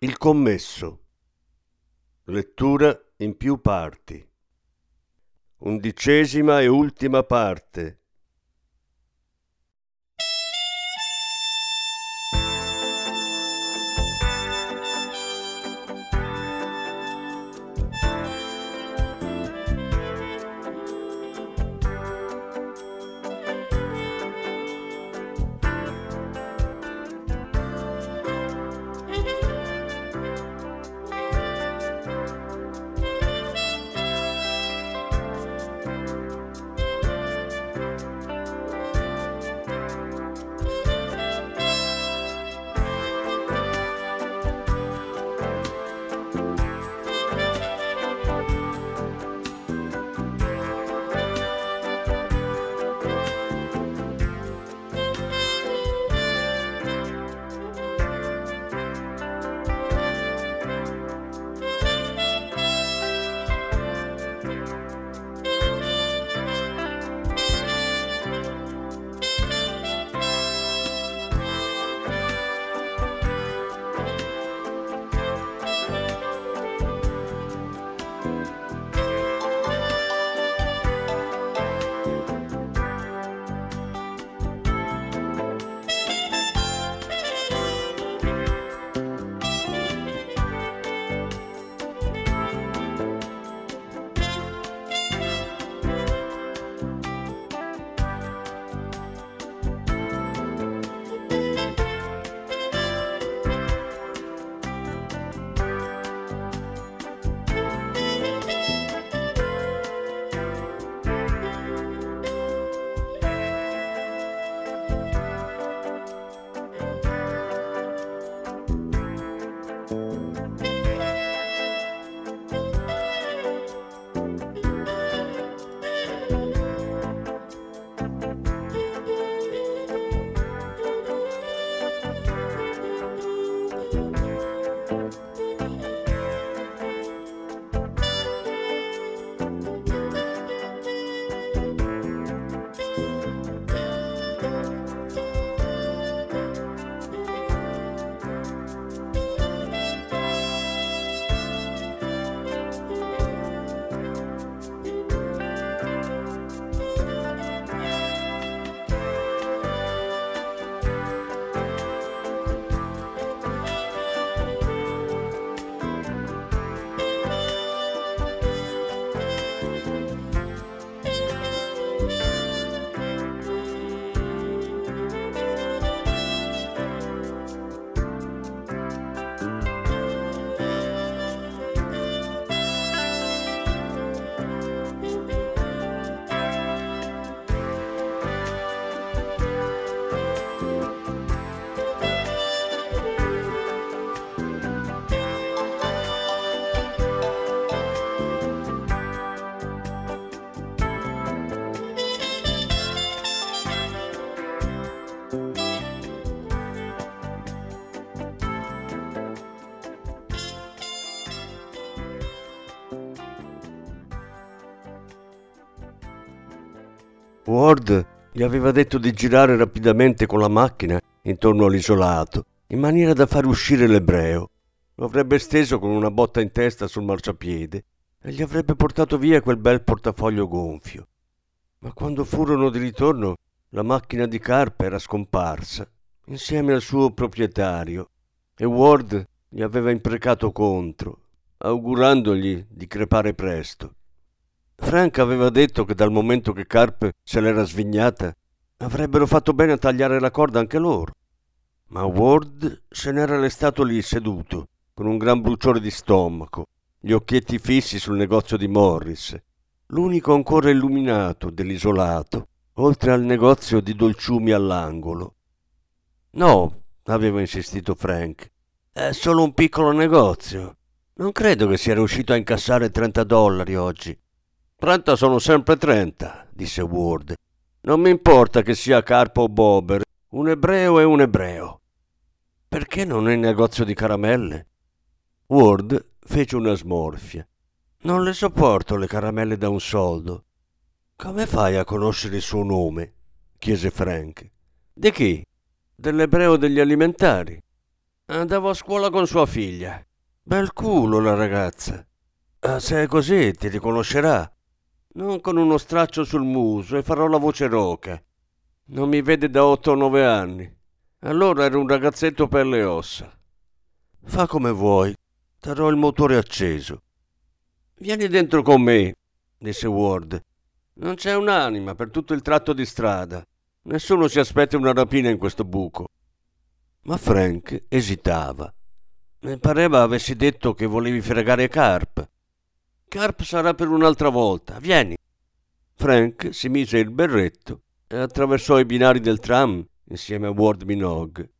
Il commesso. Lettura in più parti. Undicesima e ultima parte Ward gli aveva detto di girare rapidamente con la macchina intorno all'isolato, in maniera da far uscire l'ebreo. Lo avrebbe steso con una botta in testa sul marciapiede e gli avrebbe portato via quel bel portafoglio gonfio. Ma quando furono di ritorno, la macchina di Carp era scomparsa, insieme al suo proprietario, e Ward gli aveva imprecato contro, augurandogli di crepare presto. Frank aveva detto che dal momento che Carp se l'era svignata, avrebbero fatto bene a tagliare la corda anche loro. Ma Ward se n'era restato lì seduto, con un gran bruciore di stomaco, gli occhietti fissi sul negozio di Morris, l'unico ancora illuminato dell'isolato, oltre al negozio di dolciumi all'angolo. No, aveva insistito Frank, È solo un piccolo negozio. Non credo che sia riuscito a incassare 30 dollari oggi. 30 sono sempre 30, disse Ward. Non mi importa che sia Carpo o Bober, un ebreo è un ebreo. Perché non il negozio di caramelle? Ward fece una smorfia. Non le sopporto le caramelle da un soldo. Come fai a conoscere il suo nome? chiese Frank. Di chi? Dell'ebreo degli alimentari. Andavo a scuola con sua figlia. Bel culo la ragazza. Ah, se è così ti riconoscerà. Non con uno straccio sul muso e farò la voce roca. Non mi vede da otto o nove anni. Allora era un ragazzetto per le ossa. Fa come vuoi. Terrò il motore acceso. Vieni dentro con me, disse Ward. Non c'è un'anima per tutto il tratto di strada. Nessuno si aspetta una rapina in questo buco. Ma Frank esitava. Mi pareva avessi detto che volevi fregare Carp. Carp sarà per un'altra volta. Vieni. Frank si mise il berretto e attraversò i binari del tram insieme a Ward Minogue.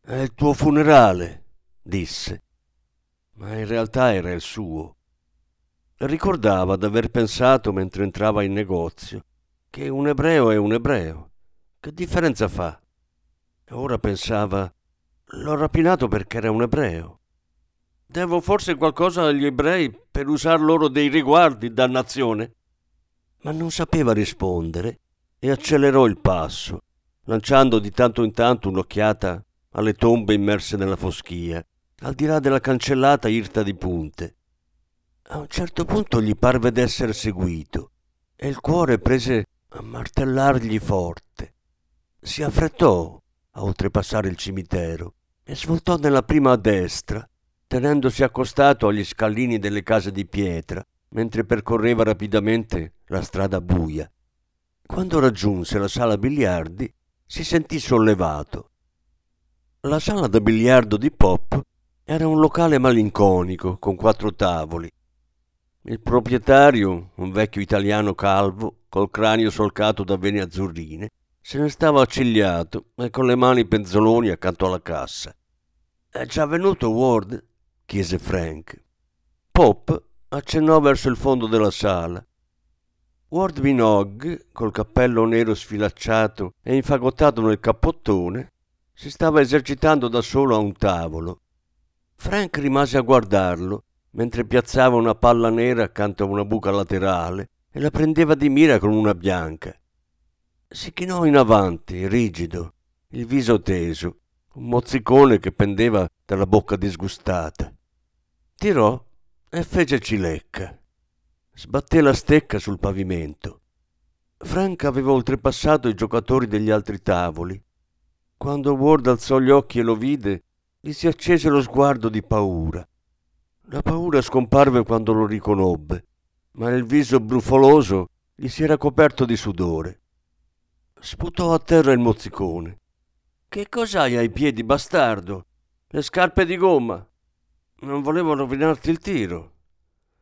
È il tuo funerale, disse. Ma in realtà era il suo. Ricordava d'aver pensato mentre entrava in negozio che un ebreo è un ebreo. Che differenza fa? Ora pensava L'ho rapinato perché era un ebreo. Devo forse qualcosa agli ebrei per usar loro dei riguardi, dannazione? Ma non sapeva rispondere e accelerò il passo, lanciando di tanto in tanto un'occhiata alle tombe immerse nella foschia, al di là della cancellata irta di punte. A un certo punto gli parve d'essere seguito e il cuore prese a martellargli forte. Si affrettò a oltrepassare il cimitero e svoltò nella prima a destra, tenendosi accostato agli scalini delle case di pietra, mentre percorreva rapidamente la strada buia. Quando raggiunse la sala biliardi, si sentì sollevato. La sala da biliardo di Pop era un locale malinconico con quattro tavoli. Il proprietario, un vecchio italiano calvo, col cranio solcato da vene azzurrine, se ne stava accigliato e con le mani penzoloni accanto alla cassa. È già venuto Ward? Chiese Frank. Pop accennò verso il fondo della sala. Ward Minogue, col cappello nero sfilacciato e infagottato nel cappottone, si stava esercitando da solo a un tavolo. Frank rimase a guardarlo mentre piazzava una palla nera accanto a una buca laterale e la prendeva di mira con una bianca. Si chinò in avanti, rigido, il viso teso, un mozzicone che pendeva dalla bocca disgustata. Tirò e fece cilecca. Sbatté la stecca sul pavimento. Frank aveva oltrepassato i giocatori degli altri tavoli. Quando Ward alzò gli occhi e lo vide, gli si accese lo sguardo di paura. La paura scomparve quando lo riconobbe, ma il viso brufoloso gli si era coperto di sudore. Sputò a terra il mozzicone. Che cos'hai ai piedi, bastardo? Le scarpe di gomma. Non volevo rovinarti il tiro.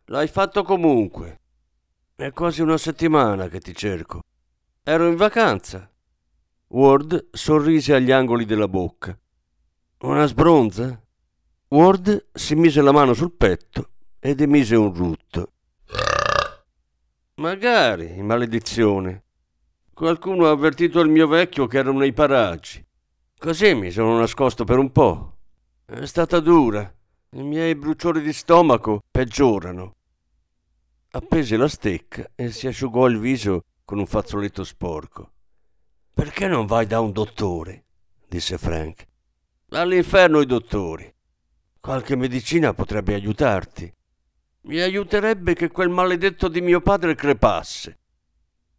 L'hai fatto comunque. È quasi una settimana che ti cerco. Ero in vacanza. Ward sorrise agli angoli della bocca. Una sbronza? Ward si mise la mano sul petto ed emise un rutto. Magari, maledizione. Qualcuno ha avvertito il mio vecchio che ero nei paraggi. Così mi sono nascosto per un po'. È stata dura. I miei bruciori di stomaco peggiorano. Appese la stecca e si asciugò il viso con un fazzoletto sporco. Perché non vai da un dottore? disse Frank. All'inferno i dottori. Qualche medicina potrebbe aiutarti. Mi aiuterebbe che quel maledetto di mio padre crepasse.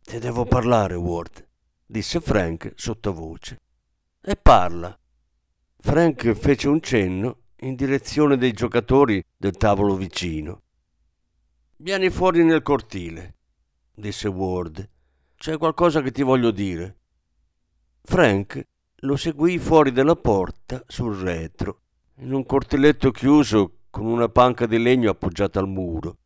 Ti devo parlare, Ward, disse Frank sottovoce. E parla. Frank fece un cenno in direzione dei giocatori del tavolo vicino. Vieni fuori nel cortile, disse Ward. C'è qualcosa che ti voglio dire. Frank lo seguì fuori dalla porta sul retro, in un cortiletto chiuso con una panca di legno appoggiata al muro.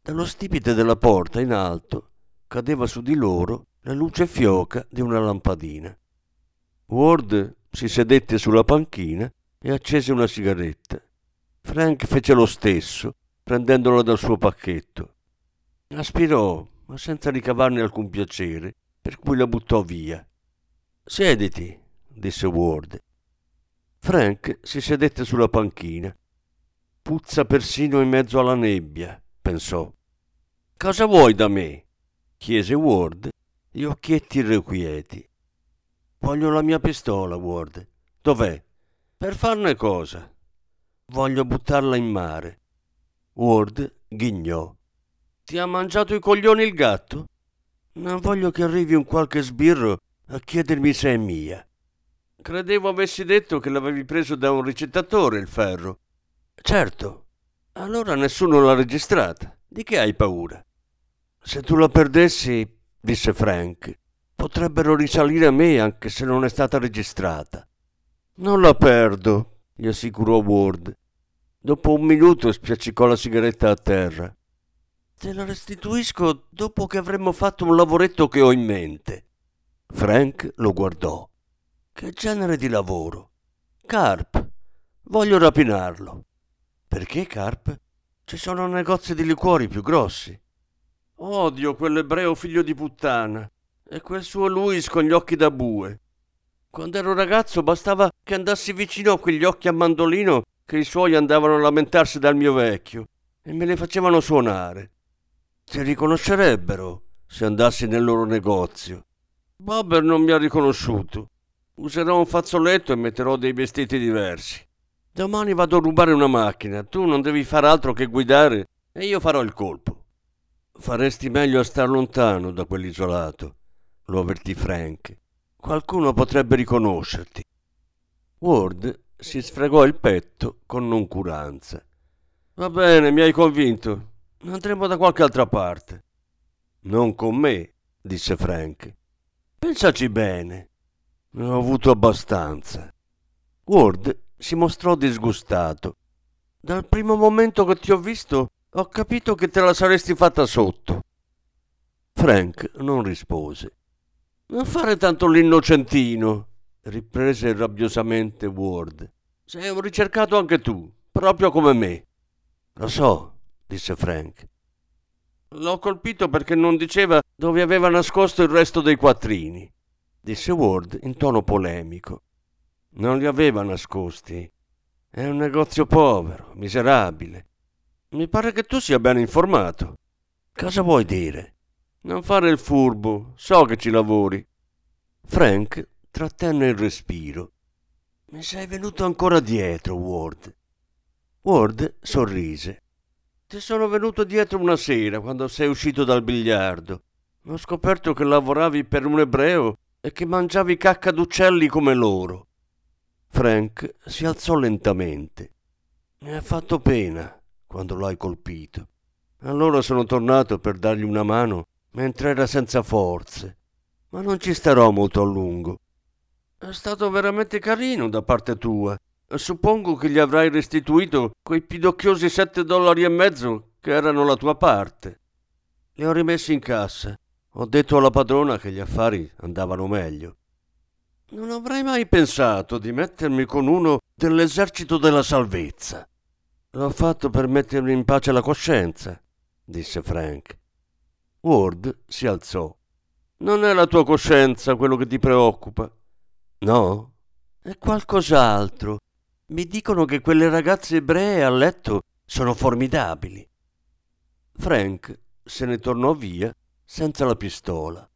Dallo stipite della porta in alto cadeva su di loro la luce fioca di una lampadina. Ward si sedette sulla panchina e accese una sigaretta. Frank fece lo stesso, prendendola dal suo pacchetto. Aspirò, ma senza ricavarne alcun piacere, per cui la buttò via. Siediti, disse Ward. Frank si sedette sulla panchina. Puzza persino in mezzo alla nebbia, pensò. Cosa vuoi da me? chiese Ward, gli occhietti irrequieti. Voglio la mia pistola, Ward. Dov'è? Per farne cosa? Voglio buttarla in mare. Ward ghignò. Ti ha mangiato i coglioni il gatto? Non voglio che arrivi un qualche sbirro a chiedermi se è mia. Credevo avessi detto che l'avevi preso da un ricettatore il ferro. Certo. Allora nessuno l'ha registrata. Di che hai paura? Se tu la perdessi, disse Frank, potrebbero risalire a me anche se non è stata registrata. Non la perdo, gli assicurò Ward. Dopo un minuto spiaccicò la sigaretta a terra. Te la restituisco dopo che avremmo fatto un lavoretto che ho in mente. Frank lo guardò. Che genere di lavoro? Carp. Voglio rapinarlo. Perché Carp? Ci sono negozi di liquori più grossi. Odio quell'ebreo figlio di puttana e quel suo Luis con gli occhi da bue. Quando ero ragazzo bastava che andassi vicino a quegli occhi a mandolino che i suoi andavano a lamentarsi dal mio vecchio e me li facevano suonare. Ti riconoscerebbero se andassi nel loro negozio. Bobber non mi ha riconosciuto. Userò un fazzoletto e metterò dei vestiti diversi. Domani vado a rubare una macchina, tu non devi fare altro che guidare e io farò il colpo. Faresti meglio a star lontano da quell'isolato, lo avvertì Frank. Qualcuno potrebbe riconoscerti. Ward si sfregò il petto con noncuranza. Va bene, mi hai convinto. Andremo da qualche altra parte. Non con me, disse Frank. Pensaci bene. Ne ho avuto abbastanza. Ward si mostrò disgustato. Dal primo momento che ti ho visto ho capito che te la saresti fatta sotto. Frank non rispose. Non fare tanto l'innocentino, riprese rabbiosamente Ward. Sei un ricercato anche tu, proprio come me. Lo so, disse Frank. L'ho colpito perché non diceva dove aveva nascosto il resto dei quattrini, disse Ward in tono polemico. Non li aveva nascosti. È un negozio povero, miserabile. Mi pare che tu sia ben informato. Cosa vuoi dire? Non fare il furbo, so che ci lavori. Frank trattenne il respiro. Mi sei venuto ancora dietro, Ward. Ward sorrise. Ti sono venuto dietro una sera quando sei uscito dal biliardo. Ho scoperto che lavoravi per un ebreo e che mangiavi cacca d'uccelli come loro. Frank si alzò lentamente. Mi ha fatto pena quando l'hai colpito. Allora sono tornato per dargli una mano mentre era senza forze, ma non ci starò molto a lungo. È stato veramente carino da parte tua. Suppongo che gli avrai restituito quei pidocchiosi sette dollari e mezzo che erano la tua parte. Li ho rimessi in cassa. Ho detto alla padrona che gli affari andavano meglio. Non avrei mai pensato di mettermi con uno dell'esercito della salvezza. L'ho fatto per mettermi in pace la coscienza, disse Frank. Ward si alzò. Non è la tua coscienza quello che ti preoccupa. No? È qualcos'altro. Mi dicono che quelle ragazze ebree a letto sono formidabili. Frank se ne tornò via senza la pistola.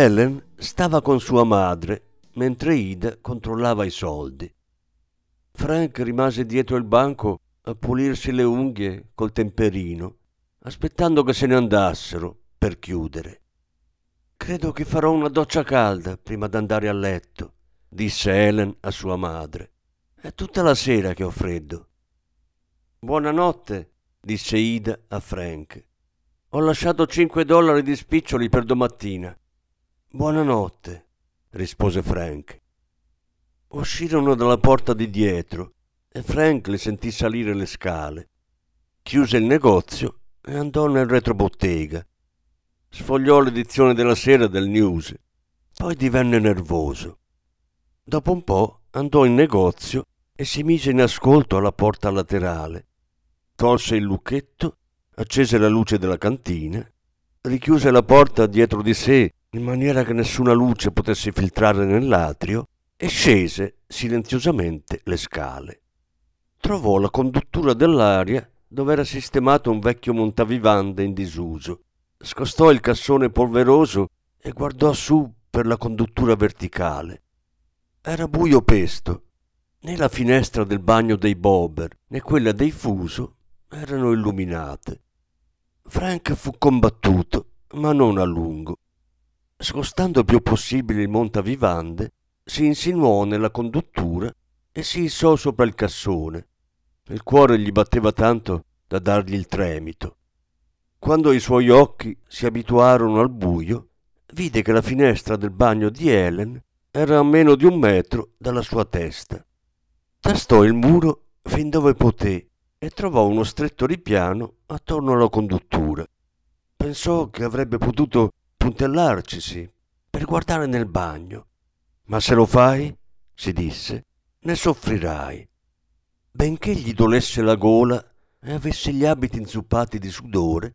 Helen stava con sua madre mentre Ida controllava i soldi. Frank rimase dietro il banco a pulirsi le unghie col temperino, aspettando che se ne andassero per chiudere. Credo che farò una doccia calda prima d'andare a letto, disse Helen a sua madre. È tutta la sera che ho freddo. Buonanotte, disse Ida a Frank. Ho lasciato cinque dollari di spiccioli per domattina. Buonanotte, rispose Frank. Uscirono dalla porta di dietro e Frank le sentì salire le scale. Chiuse il negozio e andò nel retrobottega. Sfogliò l'edizione della sera del News, poi divenne nervoso. Dopo un po' andò in negozio e si mise in ascolto alla porta laterale. Tolse il lucchetto, accese la luce della cantina, richiuse la porta dietro di sé in maniera che nessuna luce potesse filtrare nell'atrio e scese silenziosamente le scale. Trovò la conduttura dell'aria dove era sistemato un vecchio montavivande in disuso. Scostò il cassone polveroso e guardò su per la conduttura verticale. Era buio pesto. Né la finestra del bagno dei Bober né quella dei Fuso erano illuminate. Frank fu combattuto, ma non a lungo. Scostando il più possibile il montavivande, si insinuò nella conduttura e si issò sopra il cassone. Il cuore gli batteva tanto da dargli il tremito. Quando i suoi occhi si abituarono al buio, vide che la finestra del bagno di Helen era a meno di un metro dalla sua testa. Tastò il muro fin dove poté e trovò uno stretto ripiano attorno alla conduttura. Pensò che avrebbe potuto puntellarcisi per guardare nel bagno. Ma se lo fai, si disse, ne soffrirai. Benché gli dolesse la gola e avesse gli abiti inzuppati di sudore,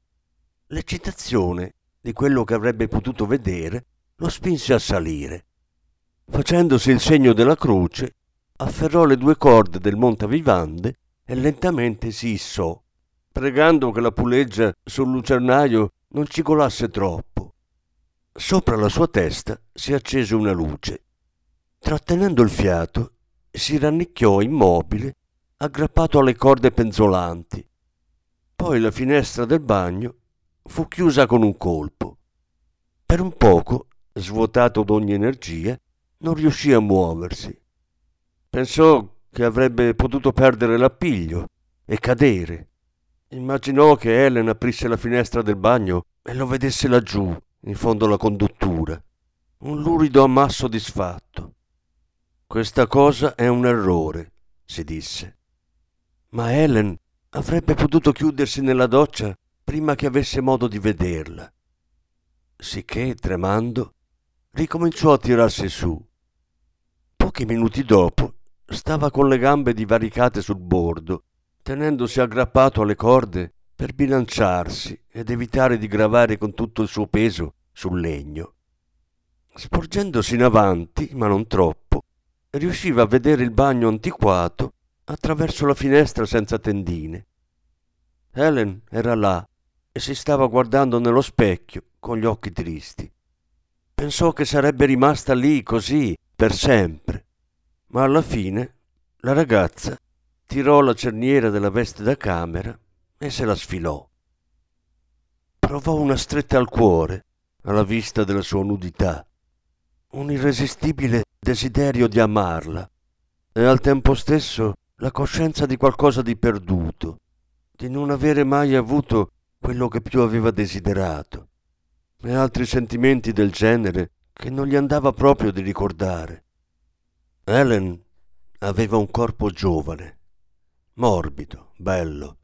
l'eccitazione di quello che avrebbe potuto vedere lo spinse a salire. Facendosi il segno della croce, afferrò le due corde del montavivande e lentamente si issò, pregando che la puleggia sul lucernaio non ci colasse troppo. Sopra la sua testa si accese una luce. Trattenendo il fiato, si rannicchiò immobile, aggrappato alle corde penzolanti. Poi la finestra del bagno fu chiusa con un colpo. Per un poco, svuotato d'ogni energia, non riuscì a muoversi. Pensò che avrebbe potuto perdere l'appiglio e cadere. Immaginò che Helen aprisse la finestra del bagno e lo vedesse laggiù, in fondo alla conduttura, un lurido ammasso disfatto. Questa cosa è un errore, si disse. Ma Helen avrebbe potuto chiudersi nella doccia prima che avesse modo di vederla. Sicché, tremando, ricominciò a tirarsi su. Pochi minuti dopo stava con le gambe divaricate sul bordo, tenendosi aggrappato alle corde per bilanciarsi ed evitare di gravare con tutto il suo peso sul legno. Sporgendosi in avanti, ma non troppo, riusciva a vedere il bagno antiquato attraverso la finestra senza tendine. Helen era là e si stava guardando nello specchio con gli occhi tristi. Pensò che sarebbe rimasta lì così per sempre, ma alla fine la ragazza tirò la cerniera della veste da camera e se la sfilò. Provò una stretta al cuore alla vista della sua nudità, un irresistibile desiderio di amarla e al tempo stesso la coscienza di qualcosa di perduto, di non avere mai avuto quello che più aveva desiderato, e altri sentimenti del genere che non gli andava proprio di ricordare. Helen aveva un corpo giovane, morbido, bello,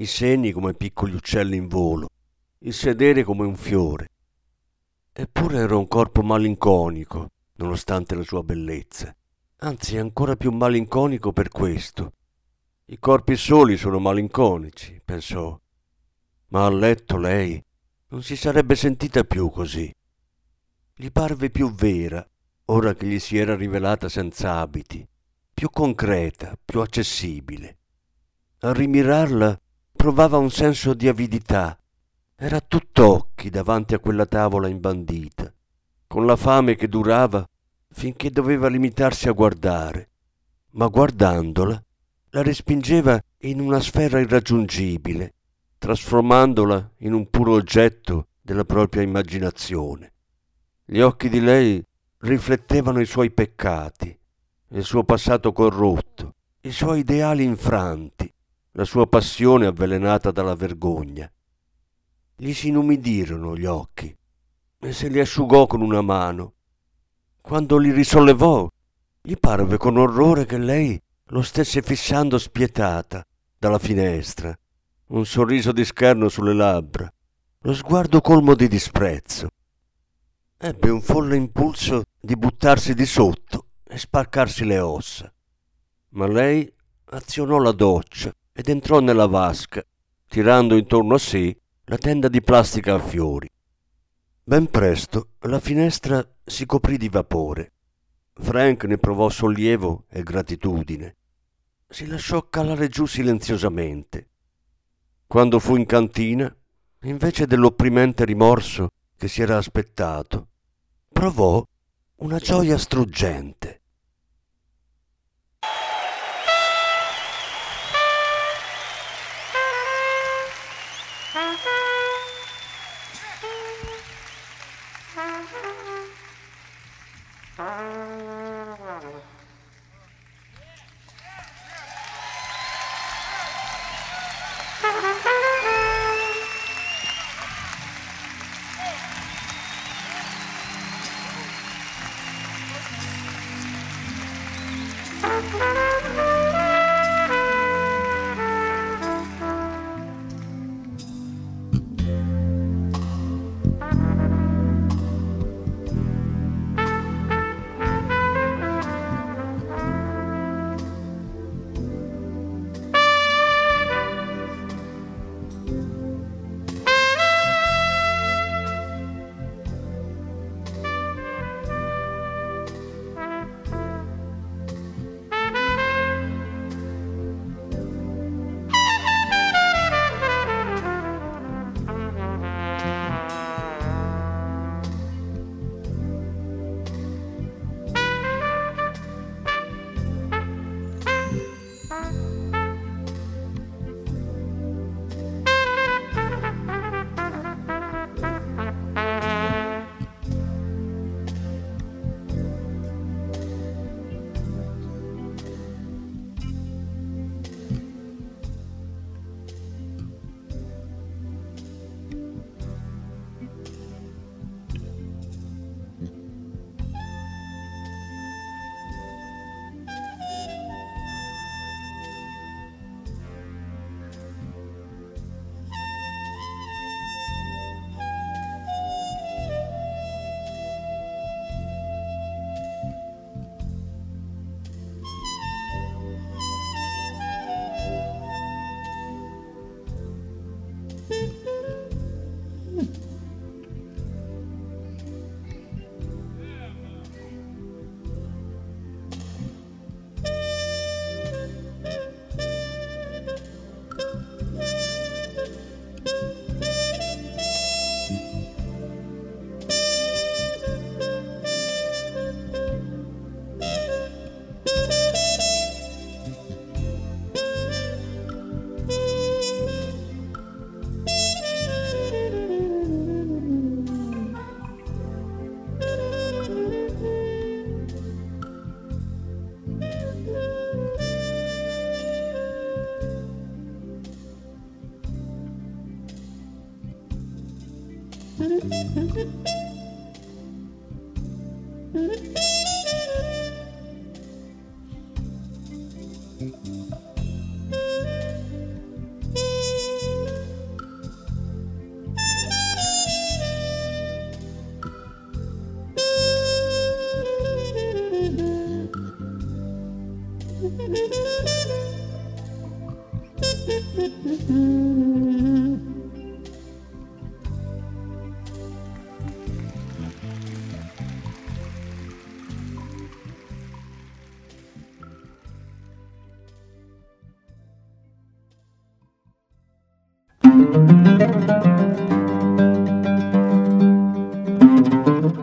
i seni come piccoli uccelli in volo, il sedere come un fiore. Eppure era un corpo malinconico, nonostante la sua bellezza. Anzi, ancora più malinconico per questo. I corpi soli sono malinconici, pensò. Ma a letto lei non si sarebbe sentita più così. Gli parve più vera, ora che gli si era rivelata senza abiti, più concreta, più accessibile. A rimirarla provava un senso di avidità. Era tutt'occhi davanti a quella tavola imbandita, con la fame che durava finché doveva limitarsi a guardare, ma guardandola la respingeva in una sfera irraggiungibile, trasformandola in un puro oggetto della propria immaginazione. Gli occhi di lei riflettevano i suoi peccati, il suo passato corrotto, i suoi ideali infranti, la sua passione avvelenata dalla vergogna. Gli si inumidirono gli occhi e se li asciugò con una mano. Quando li risollevò, gli parve con orrore che lei lo stesse fissando spietata dalla finestra, un sorriso di scherno sulle labbra, lo sguardo colmo di disprezzo. Ebbe un folle impulso di buttarsi di sotto e spaccarsi le ossa. Ma lei azionò la doccia ed entrò nella vasca, tirando intorno a sé la tenda di plastica a fiori. Ben presto la finestra si coprì di vapore. Frank ne provò sollievo e gratitudine. Si lasciò calare giù silenziosamente. Quando fu in cantina, invece dell'opprimente rimorso che si era aspettato, provò una gioia struggente. Mm-hmm.